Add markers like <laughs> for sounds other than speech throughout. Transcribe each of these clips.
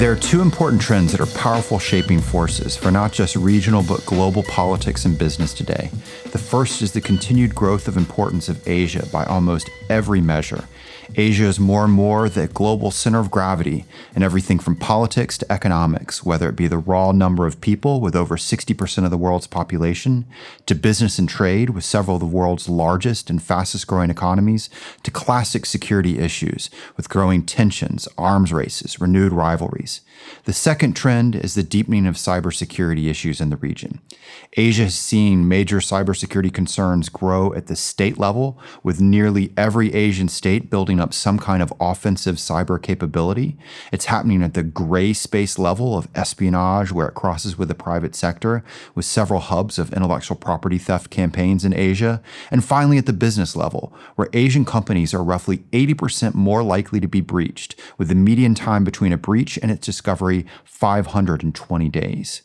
There are two important trends that are powerful shaping forces for not just regional but global politics and business today. The first is the continued growth of importance of Asia by almost every measure. Asia is more and more the global center of gravity in everything from politics to economics, whether it be the raw number of people with over 60% of the world's population, to business and trade with several of the world's largest and fastest growing economies, to classic security issues with growing tensions, arms races, renewed rivalries. The second trend is the deepening of cybersecurity issues in the region. Asia has seen major cybersecurity concerns grow at the state level, with nearly every Asian state building up some kind of offensive cyber capability. It's happening at the gray space level of espionage, where it crosses with the private sector, with several hubs of intellectual property theft campaigns in Asia. And finally, at the business level, where Asian companies are roughly 80% more likely to be breached, with the median time between a breach and its discovery 520 days.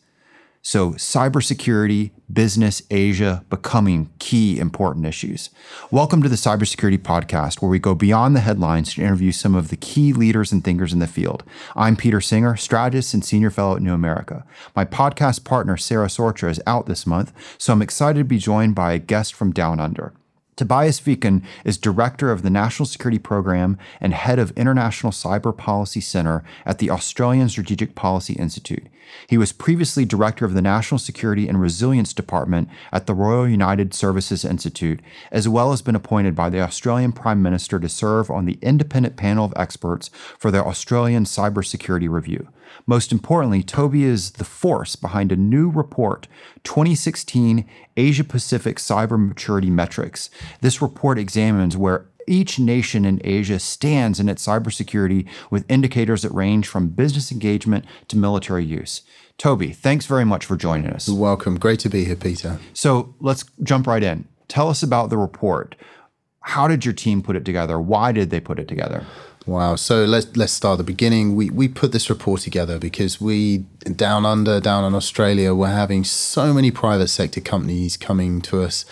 So, cybersecurity, business, Asia becoming key important issues. Welcome to the Cybersecurity Podcast, where we go beyond the headlines to interview some of the key leaders and thinkers in the field. I'm Peter Singer, strategist and senior fellow at New America. My podcast partner, Sarah Sorcher, is out this month, so I'm excited to be joined by a guest from Down Under. Tobias Feakin is director of the National Security Program and head of International Cyber Policy Center at the Australian Strategic Policy Institute. He was previously director of the National Security and Resilience Department at the Royal United Services Institute, as well as been appointed by the Australian Prime Minister to serve on the independent panel of experts for the Australian Cybersecurity Review. Most importantly, Toby is the force behind a new report, 2016 Asia Pacific Cyber Maturity Metrics. This report examines where each nation in Asia stands in its cybersecurity with indicators that range from business engagement to military use. Toby, thanks very much for joining us. You're Welcome. Great to be here, Peter. So let's jump right in. Tell us about the report. How did your team put it together? Why did they put it together? Wow. So let's let's start the beginning. We we put this report together because we down under down in Australia we're having so many private sector companies coming to us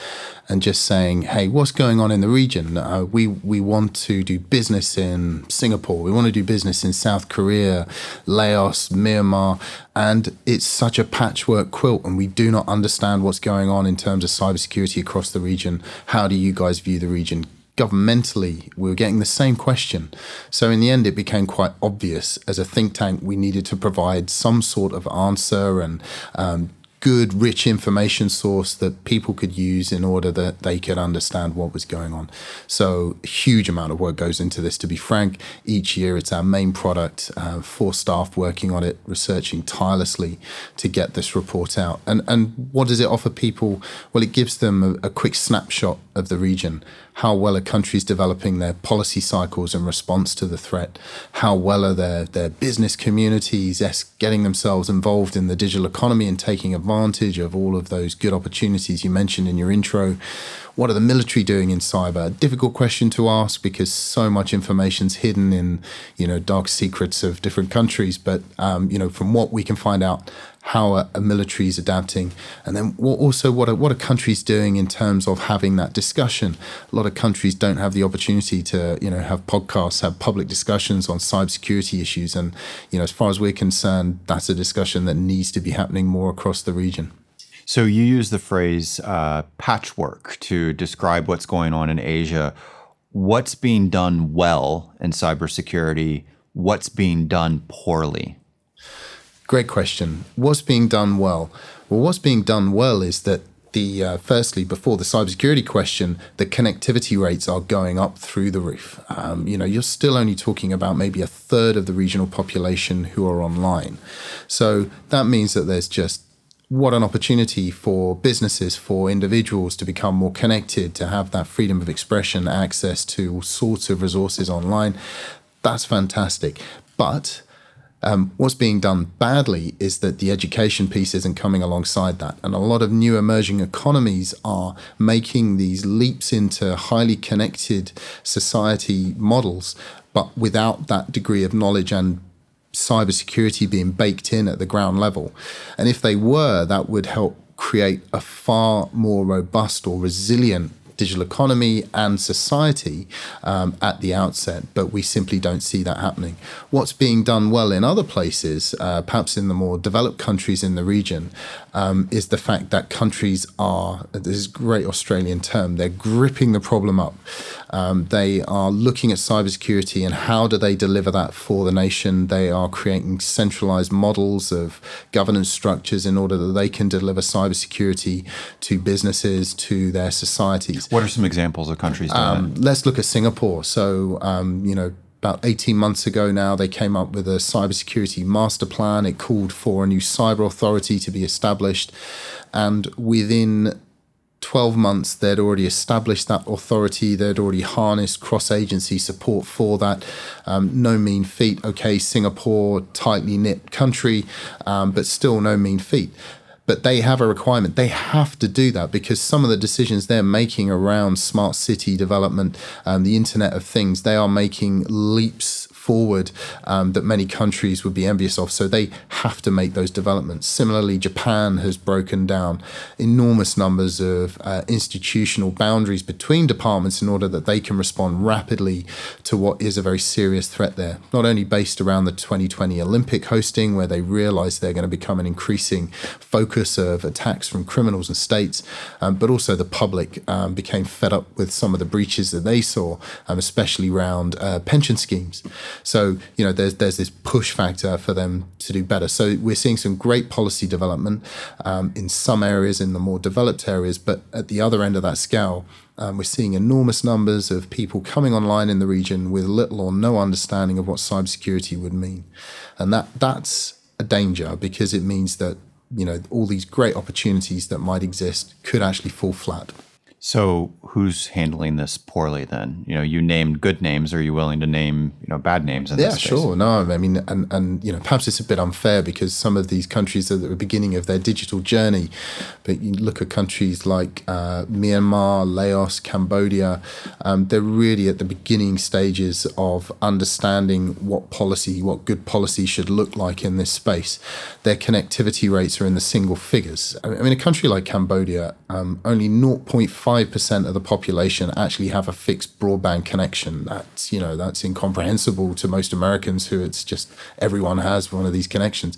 and just saying, "Hey, what's going on in the region? Uh, we we want to do business in Singapore. We want to do business in South Korea, Laos, Myanmar, and it's such a patchwork quilt, and we do not understand what's going on in terms of cybersecurity across the region. How do you guys view the region? Governmentally, we were getting the same question. So, in the end, it became quite obvious as a think tank we needed to provide some sort of answer and um, good, rich information source that people could use in order that they could understand what was going on. So, huge amount of work goes into this. To be frank, each year it's our main product. Uh, four staff working on it, researching tirelessly to get this report out. And and what does it offer people? Well, it gives them a, a quick snapshot of the region how well are countries developing their policy cycles in response to the threat? How well are their, their business communities getting themselves involved in the digital economy and taking advantage of all of those good opportunities you mentioned in your intro? What are the military doing in cyber? Difficult question to ask because so much information's hidden in, you know, dark secrets of different countries. But um, you know, from what we can find out, how a, a military is adapting, and then what, also what are, what are countries doing in terms of having that discussion. A lot of countries don't have the opportunity to you know have podcasts, have public discussions on cybersecurity issues, and you know as far as we're concerned, that's a discussion that needs to be happening more across the region. So you use the phrase uh, patchwork to describe what's going on in Asia. What's being done well in cybersecurity? What's being done poorly? Great question. What's being done well? Well, what's being done well is that the uh, firstly before the cybersecurity question, the connectivity rates are going up through the roof. Um, you know, you're still only talking about maybe a third of the regional population who are online, so that means that there's just what an opportunity for businesses, for individuals to become more connected, to have that freedom of expression, access to all sorts of resources online. That's fantastic. But um, what's being done badly is that the education piece isn't coming alongside that. And a lot of new emerging economies are making these leaps into highly connected society models, but without that degree of knowledge and cybersecurity being baked in at the ground level. And if they were, that would help create a far more robust or resilient digital economy and society um, at the outset, but we simply don't see that happening. What's being done well in other places, uh, perhaps in the more developed countries in the region, um, is the fact that countries are, this is a great Australian term, they're gripping the problem up. Um, they are looking at cybersecurity and how do they deliver that for the nation. They are creating centralized models of governance structures in order that they can deliver cybersecurity to businesses, to their societies. What are some examples of countries doing um, Let's look at Singapore. So, um, you know, about 18 months ago now, they came up with a cybersecurity master plan. It called for a new cyber authority to be established. And within 12 months, they'd already established that authority. They'd already harnessed cross agency support for that. Um, no mean feat. Okay, Singapore, tightly knit country, um, but still no mean feat. But they have a requirement. They have to do that because some of the decisions they're making around smart city development, um, the Internet of Things, they are making leaps forward um, that many countries would be envious of. So they have to make those developments. Similarly, Japan has broken down enormous numbers of uh, institutional boundaries between departments in order that they can respond rapidly to what is a very serious threat there. Not only based around the 2020 Olympic hosting, where they realize they're going to become an increasing focus of attacks from criminals and states, um, but also the public um, became fed up with some of the breaches that they saw, um, especially around uh, pension schemes. So you know, there's there's this push factor for them to do better. So we're seeing some great policy development um, in some areas, in the more developed areas, but at the other end of that scale. Um, we're seeing enormous numbers of people coming online in the region with little or no understanding of what cybersecurity would mean, and that that's a danger because it means that you know all these great opportunities that might exist could actually fall flat. So who's handling this poorly then? You know, you named good names. Are you willing to name, you know, bad names in yeah, this sure. No, I mean, and, and, you know, perhaps it's a bit unfair because some of these countries are at the beginning of their digital journey. But you look at countries like uh, Myanmar, Laos, Cambodia, um, they're really at the beginning stages of understanding what policy, what good policy should look like in this space. Their connectivity rates are in the single figures. I mean, a country like Cambodia, um, only 0.5 5% of the population actually have a fixed broadband connection. That's, you know, that's incomprehensible to most Americans who it's just everyone has one of these connections.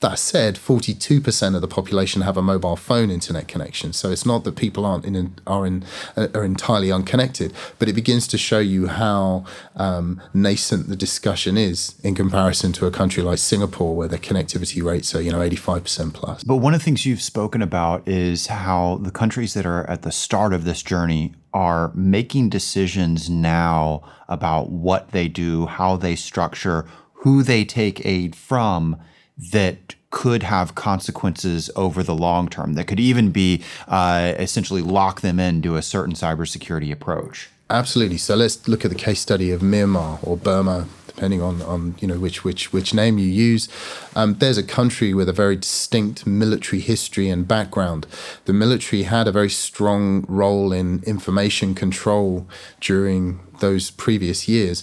That said, 42% of the population have a mobile phone internet connection. So it's not that people aren't in, are in uh, are entirely unconnected, but it begins to show you how um, nascent the discussion is in comparison to a country like Singapore, where the connectivity rates are you know 85% plus. But one of the things you've spoken about is how the countries that are at the start of this journey are making decisions now about what they do, how they structure, who they take aid from that could have consequences over the long term that could even be uh, essentially lock them into a certain cybersecurity approach. Absolutely. So let's look at the case study of Myanmar or Burma, depending on, on you know which which which name you use. Um, there's a country with a very distinct military history and background. The military had a very strong role in information control during those previous years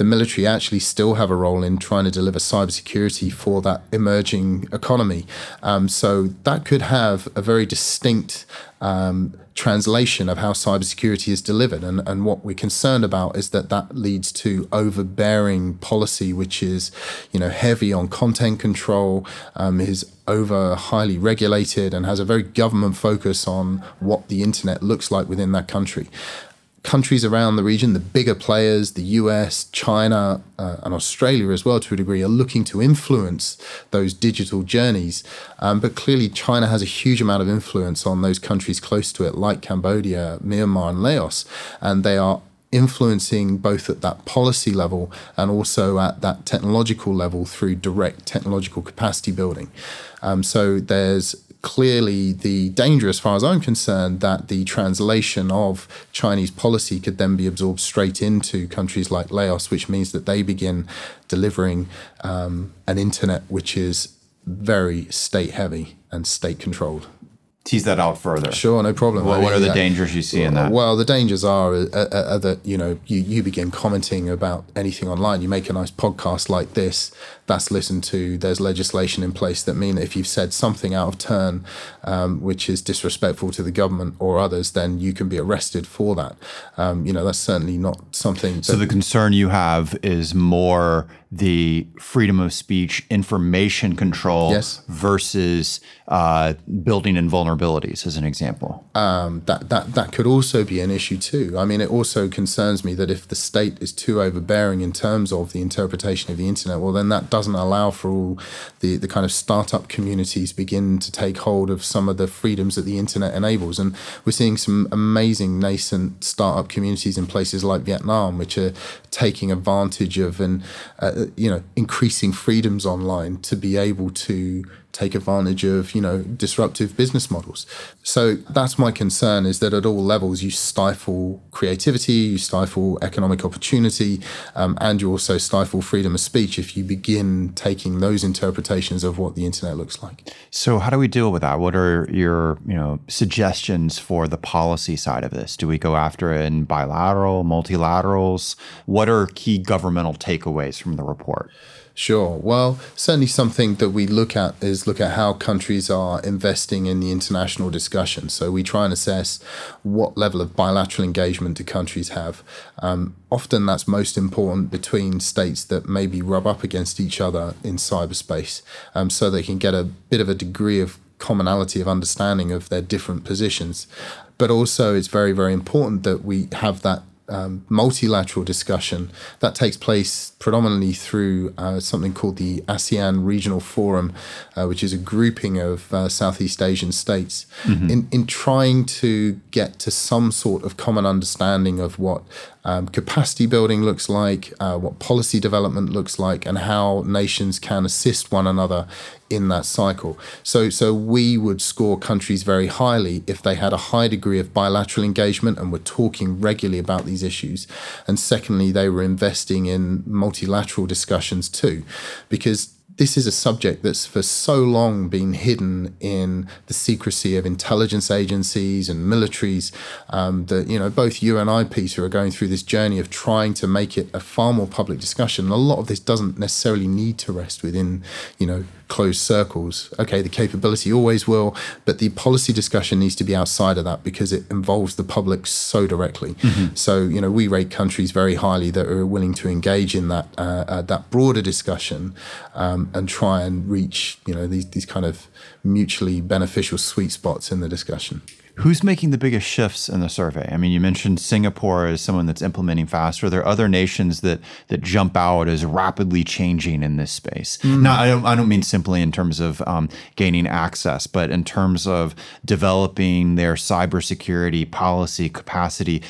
the military actually still have a role in trying to deliver cybersecurity for that emerging economy. Um, so that could have a very distinct um, translation of how cybersecurity is delivered. And, and what we're concerned about is that that leads to overbearing policy, which is, you know, heavy on content control, um, is over highly regulated, and has a very government focus on what the internet looks like within that country countries around the region, the bigger players, the US, China, uh, and Australia as well, to a degree, are looking to influence those digital journeys. Um, but clearly, China has a huge amount of influence on those countries close to it, like Cambodia, Myanmar, and Laos. And they are influencing both at that policy level and also at that technological level through direct technological capacity building. Um, so there's clearly the danger, as far as I'm concerned, that the translation of Chinese policy could then be absorbed straight into countries like Laos, which means that they begin delivering um, an internet which is very state heavy and state controlled. tease that out further. Sure, no problem. What, what are the dangers you see in that? Well, the dangers are, uh, uh, uh, that you know you, you begin commenting about anything online. You make a nice podcast like this, that's listened to. There's legislation in place that mean that if you've said something out of turn, um, which is disrespectful to the government or others, then you can be arrested for that. Um, you know, that's certainly not something. so the concern you have is more the freedom of speech, information control yes. versus uh, building in vulnerabilities, as an example. Um, that that that could also be an issue too. I mean, it also concerns me that if the state is too overbearing in terms of the interpretation of the internet, well, then that doesn't allow for all the the kind of startup communities begin to take hold of some of the freedoms that the internet enables. And we're seeing some amazing nascent startup communities in places like Vietnam, which are taking advantage of and uh, you know increasing freedoms online to be able to take advantage of you know disruptive business models. So that's my concern is that at all levels you stifle creativity you stifle economic opportunity um, and you also stifle freedom of speech if you begin taking those interpretations of what the internet looks like. So how do we deal with that? What are your you know suggestions for the policy side of this? Do we go after it in bilateral multilaterals? What are key governmental takeaways from the report Sure. Well, certainly something that we look at is look at how countries are investing in the international discussion. So we try and assess what level of bilateral engagement do countries have. Um, often that's most important between states that maybe rub up against each other in cyberspace um, so they can get a bit of a degree of commonality of understanding of their different positions. But also, it's very, very important that we have that um, multilateral discussion that takes place predominantly through uh, something called the ASEAN Regional Forum, uh, which is a grouping of uh, Southeast Asian states, mm-hmm. in, in trying to get to some sort of common understanding of what um, capacity building looks like, uh, what policy development looks like, and how nations can assist one another in that cycle. So, so we would score countries very highly if they had a high degree of bilateral engagement and were talking regularly about these issues. And secondly, they were investing in multilateral discussions too, because this is a subject that's for so long been hidden in the secrecy of intelligence agencies and militaries um, that you know both you and I, Peter, are going through this journey of trying to make it a far more public discussion. And a lot of this doesn't necessarily need to rest within you know closed circles. Okay, the capability always will, but the policy discussion needs to be outside of that because it involves the public so directly. Mm-hmm. So, you know, we rate countries very highly that are willing to engage in that uh, uh, that broader discussion um, and try and reach, you know, these these kind of mutually beneficial sweet spots in the discussion. Who's making the biggest shifts in the survey? I mean, you mentioned Singapore as someone that's implementing faster. Are there other nations that that jump out as rapidly changing in this space? Mm. Now, I don't, I don't mean simply in terms of um, gaining access, but in terms of developing their cybersecurity policy capacity,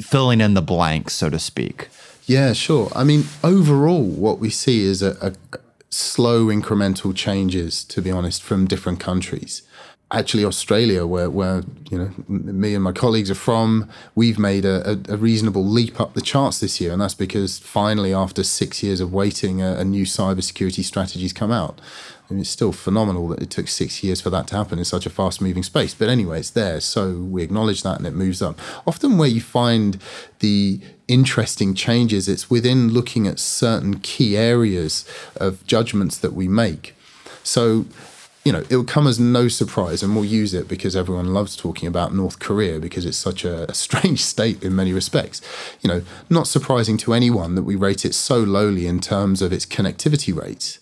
filling in the blanks, so to speak. Yeah, sure. I mean, overall, what we see is a, a slow incremental changes, to be honest, from different countries actually Australia, where, where you know me and my colleagues are from, we've made a, a, a, reasonable leap up the charts this year, and that's because finally, after six years of waiting, a, a new cybersecurity strategy's come out. I mean, it's still phenomenal that it took six years for that to happen in such a fast-moving space. But anyway, it's there, so we acknowledge that, and it moves up. Often, where you find the interesting changes, it's within looking at certain key areas of judgments that we make. So you know, it will come as no surprise, and we'll use it because everyone loves talking about North Korea because it's such a, a, strange <laughs> state in many respects. You know, not surprising to anyone that we rate it so lowly in terms of its connectivity rates.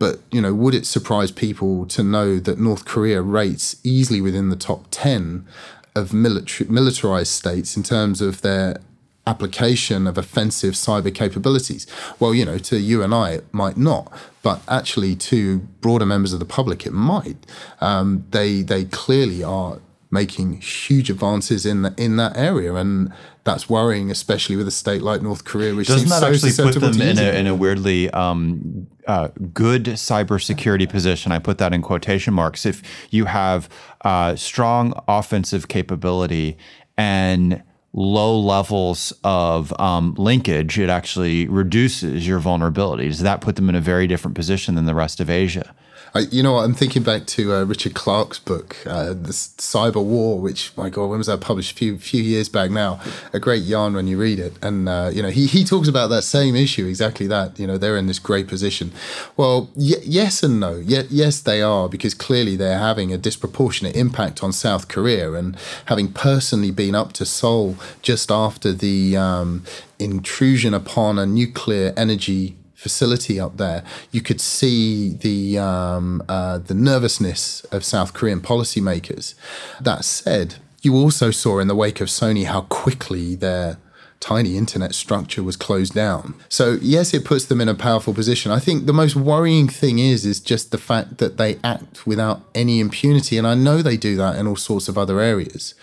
But, you know, would it surprise people to know that North Korea rates easily within the top 10 of military, militarized states in terms of their application of offensive cyber capabilities. Well, you know, to you and I, it might not, but actually to broader members of the public, it might. Um, they they clearly are making huge advances in the, in that area, and that's worrying, especially with a state like North Korea, which doesn't that so actually put them in a, in a, weirdly um, uh, good cybersecurity position? I put that in quotation marks. If you have uh, strong offensive capability and low levels of um, linkage, it actually reduces your vulnerability. Does that put them in a very different position than the rest of Asia? I, you know what? I'm thinking back to uh, Richard Clarke's book, uh, The Cyber War, which, my God, when was that published? A few, few years back now. A great yarn when you read it. And, uh, you know, he, he talks about that same issue, exactly that. You know, they're in this great position. Well, y- yes and no. Yes, they are, because clearly they're having a disproportionate impact on South Korea. And having personally been up to Seoul just after the um, intrusion upon a nuclear energy facility up there, you could see the um, uh, the nervousness of South Korean policymakers. That said, you also saw in the wake of Sony how quickly their tiny internet structure was closed down. So yes, it puts them in a powerful position. I think the most worrying thing is is just the fact that they act without any impunity, and I know they do that in all sorts of other areas.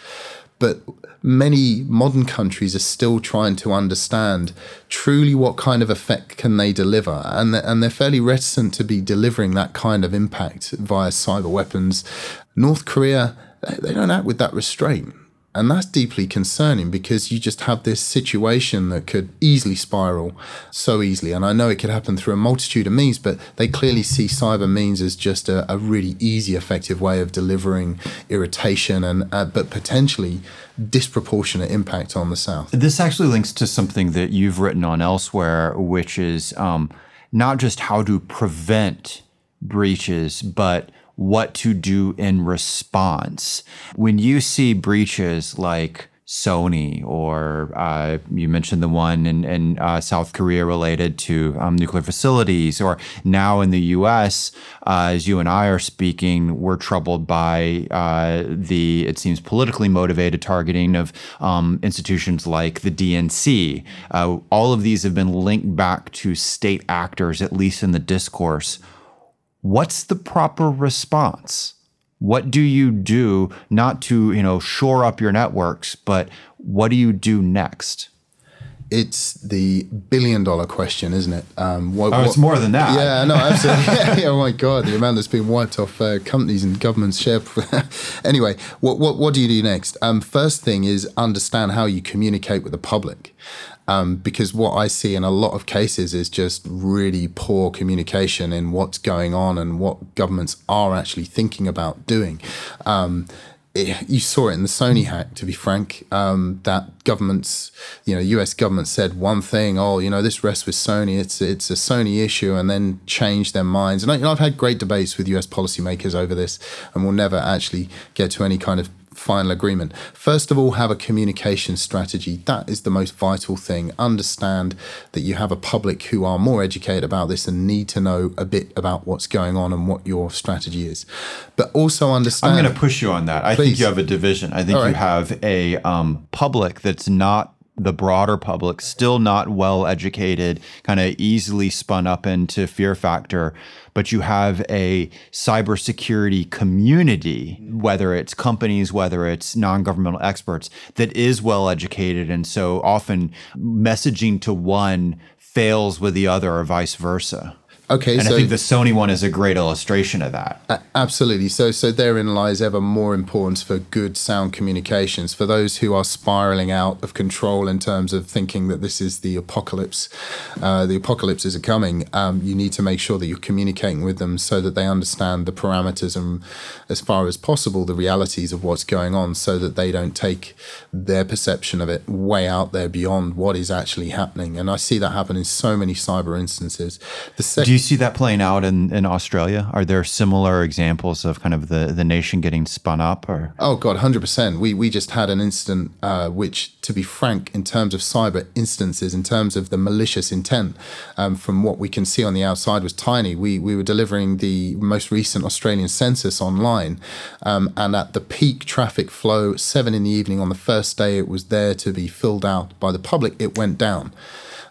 But many modern countries are still trying to understand truly what kind of effect can they deliver. And they're, and they're fairly reticent to be delivering that kind of impact via cyber weapons. North korea they don't act with that restraint and that's deeply concerning because you just have this situation that could easily spiral so easily. And I know it could happen through a multitude of means, but they clearly see cyber means as just a, a really easy, effective way of delivering irritation and, uh, but potentially disproportionate impact on the South. This actually links to something that you've written on elsewhere, which is um, not just how to prevent breaches, but what to do in response. When you see breaches like Sony, or uh, you mentioned the one in, in uh, South Korea related to um, nuclear facilities, or now in the US, uh, as you and I are speaking, we're troubled by uh, the, it seems, politically motivated targeting of um, institutions like the DNC. Uh, all of these have been linked back to state actors, at least in the discourse. What's the proper response? What do you do not to, you know, shore up your networks, but what do you do next? It's the billion dollar question, isn't it? Um, what, oh, it's more than that. Yeah, no, absolutely. <laughs> yeah, oh my God, the amount that's been wiped off uh, companies and governments' share. <laughs> anyway, what, what, what do you do next? Um, first thing is understand how you communicate with the public. Um, because what I see in a lot of cases is just really poor communication in what's going on and what governments are actually thinking about doing. You saw it in the Sony hack, to be frank, um, that governments, you know, US government said one thing, oh, you know, this rests with Sony, it's it's a Sony issue, and then changed their minds. And I, you know, I've had great debates with US policymakers over this, and we'll never actually get to any kind of final agreement. First of all, have a communication strategy. That is the most vital thing. Understand that you have a public who are more educated about this and need to know a bit about what's going on and what your strategy is. But also understand. I'm going to push you on that. I Please. think you have a division. I think right. you have a um, public that's not the broader public still not well educated, kind of easily spun up into fear factor, but you have a cybersecurity community, whether it's companies, whether it's non-governmental experts, that is well educated, and so often messaging to one fails with the other, or vice versa. Okay, and so I think the Sony one is a great illustration of that. Uh, absolutely. So, so therein lies ever more importance for good sound communications for those who are spiraling out of control in terms of thinking that this is the apocalypse. Uh, the apocalypse is coming. Um, you need to make sure that you're communicating with them so that they understand the parameters and, as far as possible, the realities of what's going on, so that they don't take their perception of it way out there beyond what is actually happening. And I see that happen in so many cyber instances. The second see that playing out in, in Australia? Are there similar examples of kind of the, the nation getting spun up? Or oh god, hundred percent. We we just had an incident uh, which, to be frank, in terms of cyber instances, in terms of the malicious intent, um, from what we can see on the outside, was tiny. We we were delivering the most recent Australian census online, um, and at the peak traffic flow, seven in the evening on the first day, it was there to be filled out by the public. It went down.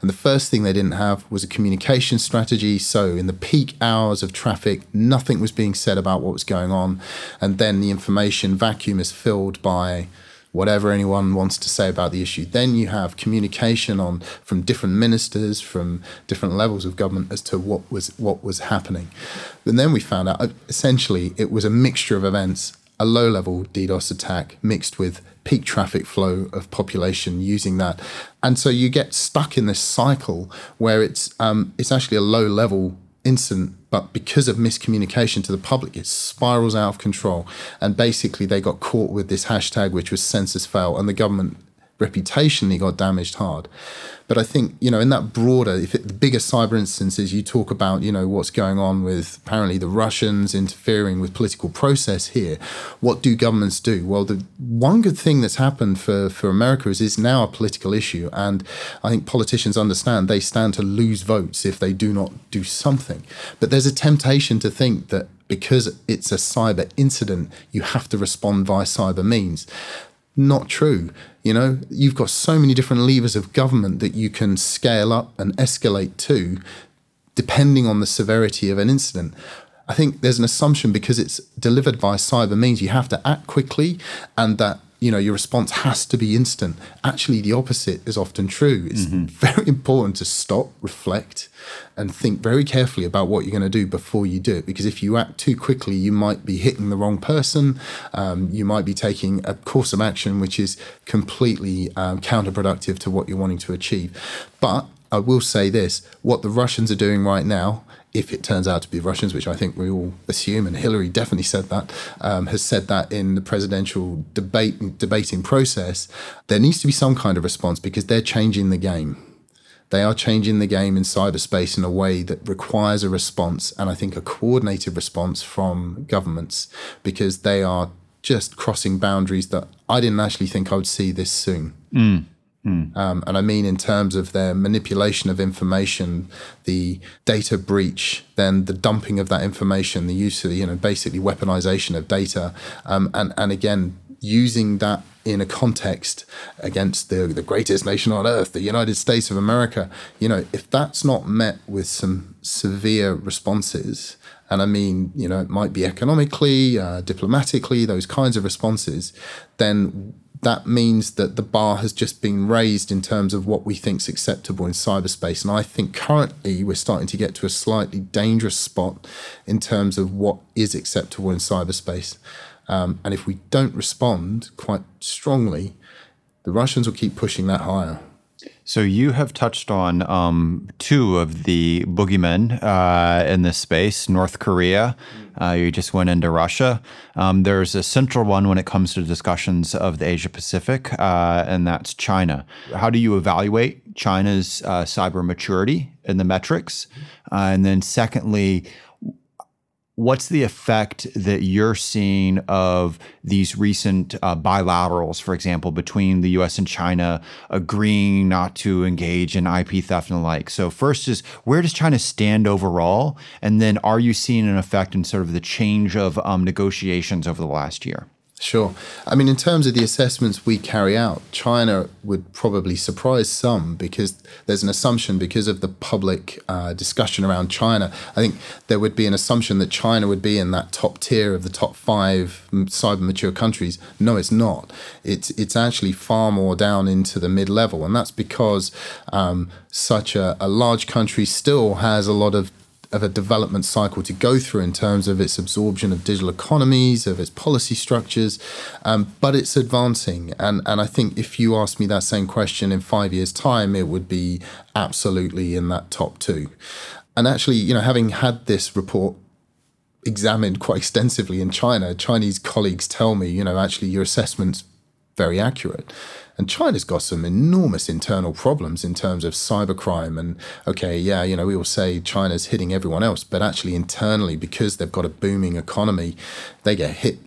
And the first thing they didn't have was a communication strategy. So, in the peak hours of traffic, nothing was being said about what was going on. And then the information vacuum is filled by whatever anyone wants to say about the issue. Then you have communication on from different ministers, from different levels of government as to what was what was happening. And then we found out uh, essentially it was a mixture of events, a low level DDoS attack mixed with peak traffic flow of population using that. And so you get stuck in this cycle where it's um, it's actually a low level incident, but because of miscommunication to the public, it spirals out of control. And basically, they got caught with this hashtag, which was census fail, and the government reputationally got damaged hard. But I think, you know, in that broader, if it, the bigger cyber instances, you talk about, you know, what's going on with apparently the Russians interfering with political process here. What do governments do? Well, the one good thing that's happened for, for America is it's now a political issue. And I think politicians understand they stand to lose votes if they do not do something. But there's a temptation to think that because it's a cyber incident, you have to respond via cyber means not true. You know, you've got so many different levers of government that you can scale up and escalate to depending on the severity of an incident. I think there's an assumption because it's delivered by cyber means you have to act quickly and that you know your response has to be instant. Actually the opposite is often true. It's mm-hmm. very important to stop reflect and think very carefully about what you're going to do before you do it because if you act too quickly you might be hitting the wrong person. Um, you might be taking a course of action which is completely um, counterproductive to what you're wanting to achieve. But I will say this what the Russians are doing right now if it turns out to be Russians, which I think we all assume, and Hillary definitely said that, um, has said that in the presidential debate debating process, there needs to be some kind of response because they're changing the game. They are changing the game in cyberspace in a way that requires a response, and I think a coordinated response from governments because they are just crossing boundaries that I didn't actually think I would see this soon. Mm. Mm. Um, and I mean in terms of their manipulation of information, the data breach, then the dumping of that information, the use of, you know, basically weaponization of data, um, and and again using that in a context against the the greatest nation on earth, the United States of America. You know, if that's not met with some severe responses, and I mean, you know, it might be economically, uh, diplomatically, those kinds of responses, then that means that the bar has just been raised in terms of what we think is acceptable in cyberspace. And I think currently we're starting to get to a slightly dangerous spot in terms of what is acceptable in cyberspace. Um, and if we don't respond quite strongly, the Russians will keep pushing that higher. So you have touched on um, two of the boogeymen uh, in this space: North Korea. Uh, you just went into Russia. Um, there's a central one when it comes to discussions of the Asia Pacific, uh, and that's China. How do you evaluate China's uh, cyber maturity in the metrics? Uh, and then, secondly, what's the effect that you're seeing of these recent uh, bilaterals, for example, between the US and China agreeing not to engage in IP theft and the like? So, first is where does China stand overall? And then are you seeing an effect in sort of the change of um, negotiations over the last year? Sure. I mean, in terms of the assessments we carry out, China would probably surprise some because there's an assumption because of the public uh, discussion around China. I think there would be an assumption that China would be in that top tier of the top five cyber mature countries. No, it's not. It's it's actually far more down into the mid level, and that's because um, such a, a large country still has a lot of of a development cycle to go through in terms of its absorption of digital economies, of its policy structures, um, but it's advancing. And, and I think if you ask me that same question in five years' time, it would be absolutely in that top two. And actually, you know, having had this report examined quite extensively in China, Chinese colleagues tell me, you know, actually your assessment's very accurate. And China's got some enormous internal problems in terms of cybercrime. And okay, yeah, you know, we all say China's hitting everyone else, but actually internally, because they've got a booming economy, they get hit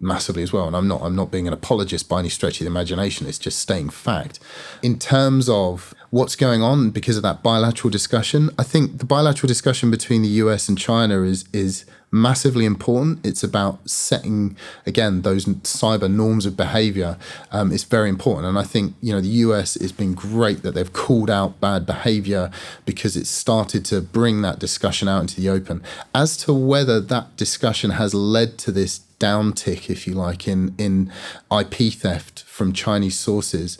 massively as well. And I'm not I'm not being an apologist by any stretch of the imagination. It's just staying fact. In terms of what's going on because of that bilateral discussion, I think the bilateral discussion between the US and China is is massively important. It's about setting again those cyber norms of behavior. Um, it's very important, and I think you know the US has been great that they've called out bad behavior because it's started to bring that discussion out into the open. As to whether that discussion has led to this downtick, if you like, in in IP theft from Chinese sources.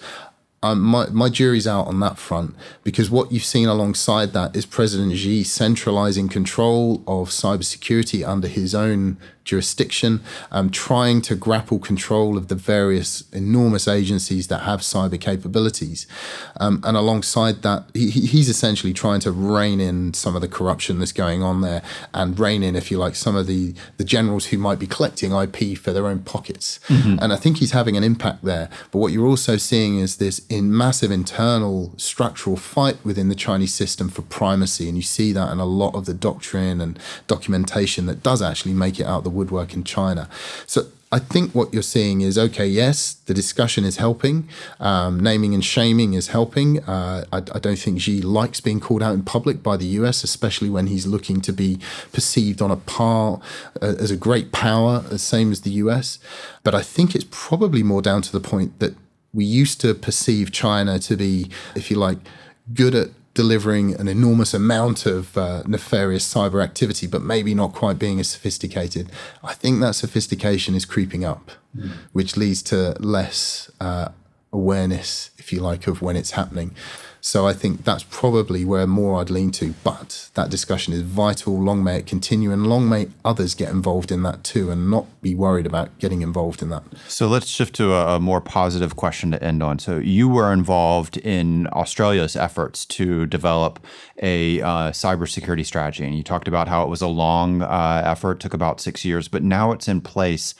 Um, my, my jury's out on that front because what you've seen alongside that is President Xi centralizing control of cybersecurity under his own jurisdiction, um, trying to grapple control of the various enormous agencies that have cyber capabilities. Um, and alongside that, he, he's essentially trying to rein in some of the corruption that's going on there and rein in, if you like, some of the, the generals who might be collecting IP for their own pockets. Mm-hmm. And I think he's having an impact there. But what you're also seeing is this in massive internal structural fight within the Chinese system for primacy. And you see that in a lot of the doctrine and documentation that does actually make it out the woodwork in China. So I think what you're seeing is okay, yes, the discussion is helping. Um, naming and shaming is helping. Uh, I, I, don't think Xi likes being called out in public by the US, especially when he's looking to be perceived on a par uh, as a great power, the same as the US. But I think it's probably more down to the point that we used to perceive China to be, if you like, good at delivering an enormous amount of uh, nefarious cyber activity, but maybe not quite being as sophisticated. I think that sophistication is creeping up, mm. which leads to less uh, awareness, if you like, of when it's happening. So I think that's probably where more I'd lean to. But that discussion is vital. Long may it continue, and long may others get involved in that too, and not be worried about getting involved in that. So let's shift to a, a more positive question to end on. So you were involved in Australia's efforts to develop a uh, cybersecurity strategy, and you talked about how it was a long uh, effort, took about six years, but now it's in place.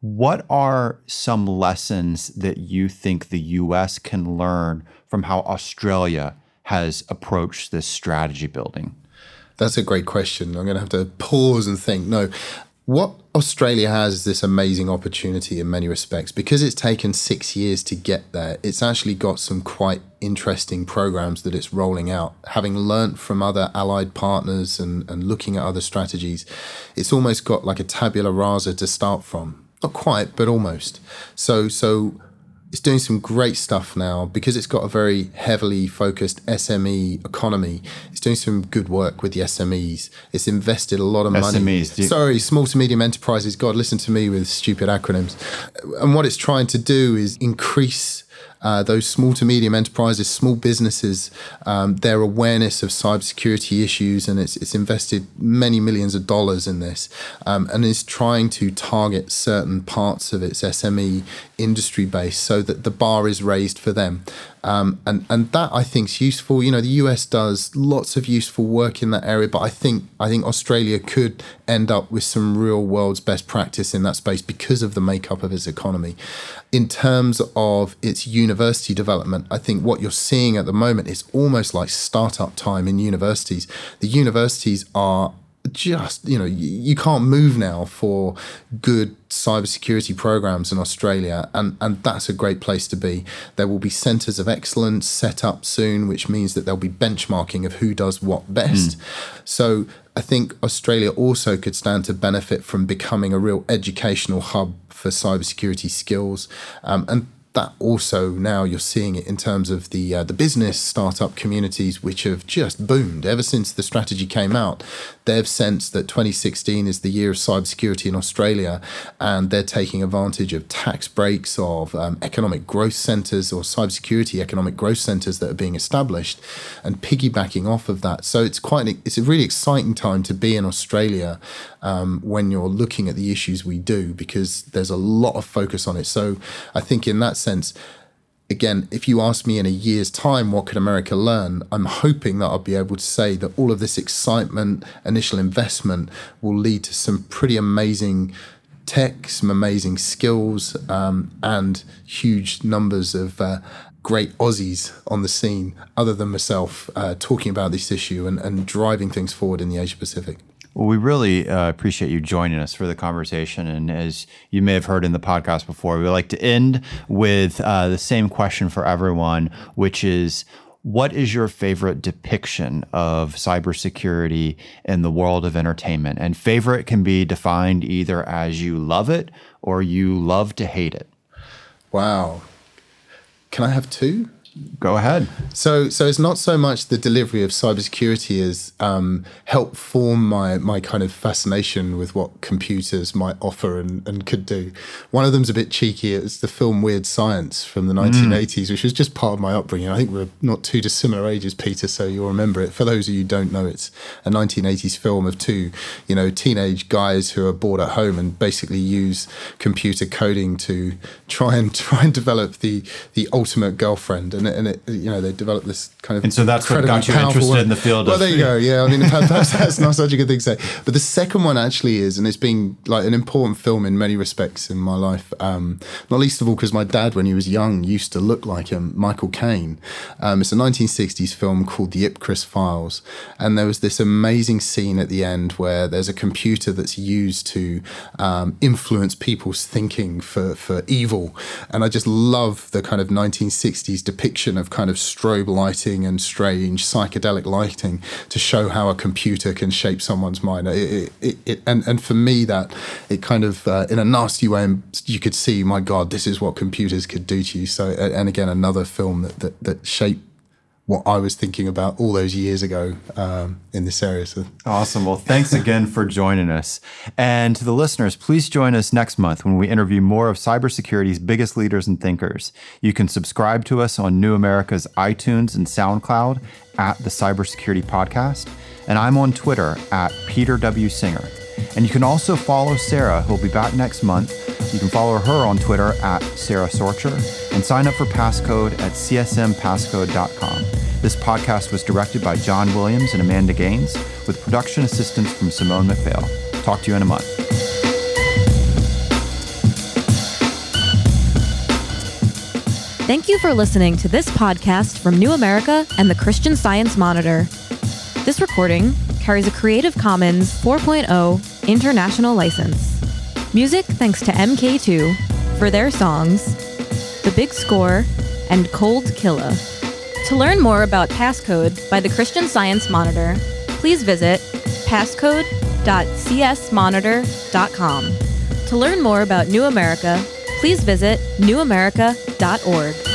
What are some lessons that you think the US can learn from how Australia has approached this strategy building? That's a great question. I'm going to have to pause and think. No, what Australia has is this amazing opportunity in many respects. Because it's taken six years to get there, it's actually got some quite interesting programs that it's rolling out. Having learnt from other allied partners and, and looking at other strategies, it's almost got like a tabula rasa to start from. Not quite, but almost. So, so it's doing some great stuff now because it's got a very heavily focused SME economy. It's doing some good work with the SMEs. It's invested a lot of money. SMEs. Sorry, small to medium enterprises. God, listen to me with stupid acronyms. And what it's trying to do is increase uh, those small to medium enterprises, small businesses, um, their awareness of cybersecurity issues, and it's, it's invested many millions of dollars in this, um, and is trying to target certain parts of its SME industry base so that the bar is raised for them. Um, and and that I think is useful. You know, the US does lots of useful work in that area, but I think I think Australia could end up with some real world's best practice in that space because of the makeup of its economy. In terms of its university development, I think what you're seeing at the moment is almost like startup time in universities. The universities are just you know you, can't move now for good cybersecurity programs in Australia, and and that's a great place to be. There will be centres of excellence set up soon, which means that there'll be benchmarking of who does what best. Mm. So I think Australia also could stand to benefit from becoming a real educational hub for cybersecurity skills, um, and that also now you're seeing it in terms of the uh, the business startup communities which have just boomed ever since the strategy came out. They've sensed that 2016 is the year of cybersecurity in Australia, and they're taking advantage of tax breaks of um, economic growth centres or cybersecurity economic growth centres that are being established, and piggybacking off of that. So it's quite an, it's a really exciting time to be in Australia um, when you're looking at the issues we do because there's a lot of focus on it. So I think in that sense, again, if you ask me in a year's time, what could America learn? I'm hoping that I'll be able to say that all of this excitement, initial investment will lead to some pretty amazing tech, some amazing skills, um, and huge numbers of uh, great Aussies on the scene, other than myself, uh, talking about this issue and, and driving things forward in the Asia Pacific. Well, we really uh, appreciate you joining us for the conversation. And as you may have heard in the podcast before, we like to end with uh, the same question for everyone, which is what is your favorite depiction of cybersecurity in the world of entertainment? And favorite can be defined either as you love it or you love to hate it. Wow. Can I have two? Go ahead. So, so it's not so much the delivery of cybersecurity as um, help form my my kind of fascination with what computers might offer and, and could do. One of them's a bit cheeky. It's the film Weird Science from the 1980s, mm. which was just part of my upbringing. I think we're not too dissimilar ages, Peter, so you'll remember it. For those of you who don't know, it's a 1980s film of two, you know, teenage guys who are bored at home and basically use computer coding to try and <laughs> try and develop the the ultimate girlfriend. And, and it, you know, they developed this kind of and so that's what got you interested one. in the field. Well, of, there you go. Yeah, I mean, <laughs> perhaps that's not such a good thing to say. But the second one actually is, and it's been like an important film in many respects in my life. Um, not least of all because my dad, when he was young, used to look like him, Michael Caine. Um, it's a 1960s film called The Ipcress Files, and there was this amazing scene at the end where there's a computer that's used to um, influence people's thinking for for evil, and I just love the kind of 1960s depiction of kind of strobe lighting and strange psychedelic lighting to show how a computer can shape someone's mind. It, it, it, and, and for me, that it kind of, uh, in a nasty way, you could see, my God, this is what computers could do to you. So, and again, another film that, that, that shaped what I was thinking about all those years ago um, in this area. So. Awesome. Well, thanks again for joining us. And to the listeners, please join us next month when we interview more of cybersecurity's biggest leaders and thinkers. You can subscribe to us on New America's iTunes and SoundCloud at the Cybersecurity Podcast. And I'm on Twitter at Peter W. Singer. And you can also follow Sarah, who'll be back next month. You can follow her on Twitter at Sarah Sorcher and sign up for Passcode at csmpasscode.com. This podcast was directed by John Williams and Amanda Gaines, with production assistance from Simone McPhail. Talk to you in a month. Thank you for listening to this podcast from New America and the Christian Science Monitor. This recording carries a Creative Commons 4.0 international license. Music thanks to MK2 for their songs, The Big Score, and Cold Killa. To learn more about Passcode by the Christian Science Monitor, please visit passcode.csmonitor.com. To learn more about New America, please visit newamerica.org.